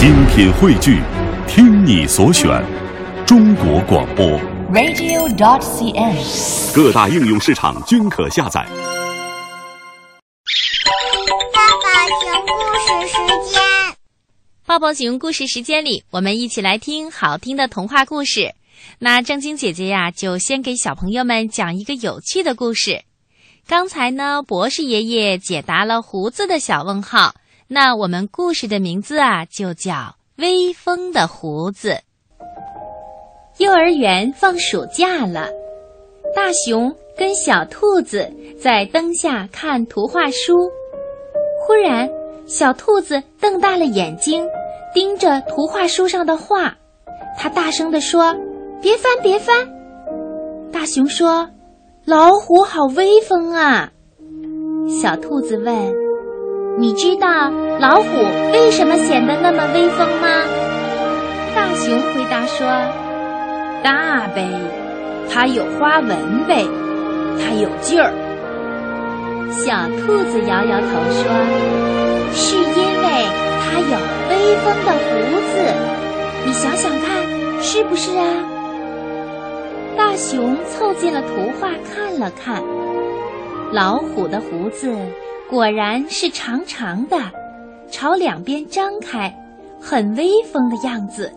精品汇聚，听你所选，中国广播。radio.dot.cn，。各大应用市场均可下载。爸爸熊故事时间。抱抱熊故事时间里，我们一起来听好听的童话故事。那正晶姐姐呀，就先给小朋友们讲一个有趣的故事。刚才呢，博士爷爷解答了胡子的小问号。那我们故事的名字啊，就叫《威风的胡子》。幼儿园放暑假了，大熊跟小兔子在灯下看图画书。忽然，小兔子瞪大了眼睛，盯着图画书上的画。它大声地说：“别翻，别翻！”大熊说：“老虎好威风啊！”小兔子问：“你知道老虎为什么显得那么威风吗？”大熊回答说：“大呗，它有花纹呗，它有劲儿。”小兔子摇摇头说：“是因为它有威风的胡子，你想想看，是不是啊？”大熊凑近了图画看了看，老虎的胡子果然是长长的，朝两边张开，很威风的样子。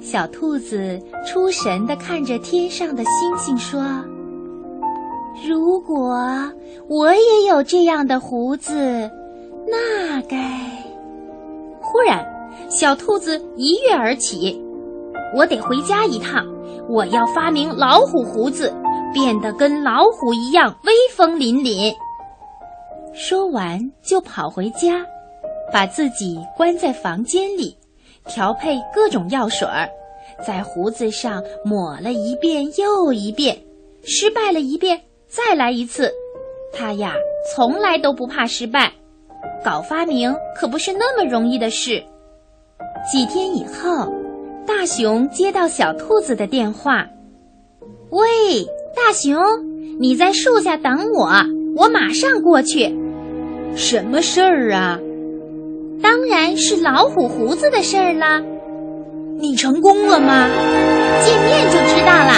小兔子出神地看着天上的星星说。如果我也有这样的胡子，那该……忽然，小兔子一跃而起，我得回家一趟，我要发明老虎胡子，变得跟老虎一样威风凛凛。说完，就跑回家，把自己关在房间里，调配各种药水儿，在胡子上抹了一遍又一遍，失败了一遍。再来一次，他呀从来都不怕失败，搞发明可不是那么容易的事。几天以后，大熊接到小兔子的电话：“喂，大熊，你在树下等我，我马上过去。”“什么事儿啊？”“当然是老虎胡子的事儿啦。”“你成功了吗？”“见面就知道了。”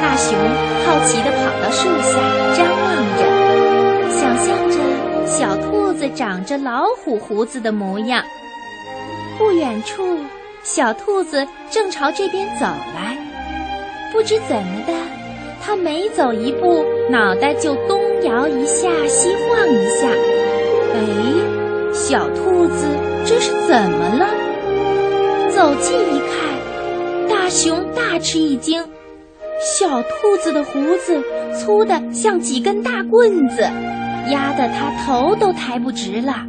大熊好奇地跑到树下张望着，想象着小兔子长着老虎胡子的模样。不远处，小兔子正朝这边走来。不知怎么的，它每走一步，脑袋就东摇一下，西晃一下。哎，小兔子这是怎么了？走近一看，大熊大吃一惊。小兔子的胡子粗得像几根大棍子，压得它头都抬不直了。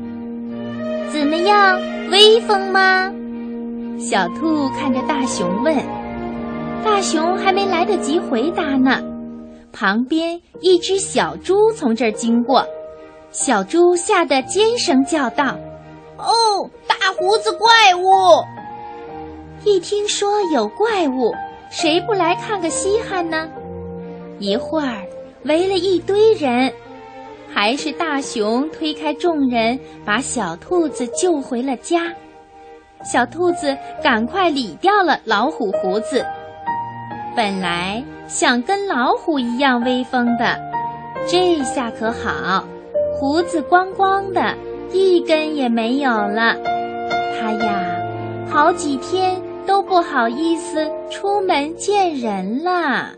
怎么样，威风吗？小兔看着大熊问。大熊还没来得及回答呢，旁边一只小猪从这儿经过，小猪吓得尖声叫道：“哦，大胡子怪物！”一听说有怪物。谁不来看个稀罕呢？一会儿围了一堆人，还是大熊推开众人，把小兔子救回了家。小兔子赶快理掉了老虎胡子，本来想跟老虎一样威风的，这下可好，胡子光光的，一根也没有了。他呀，好几天。都不好意思出门见人了。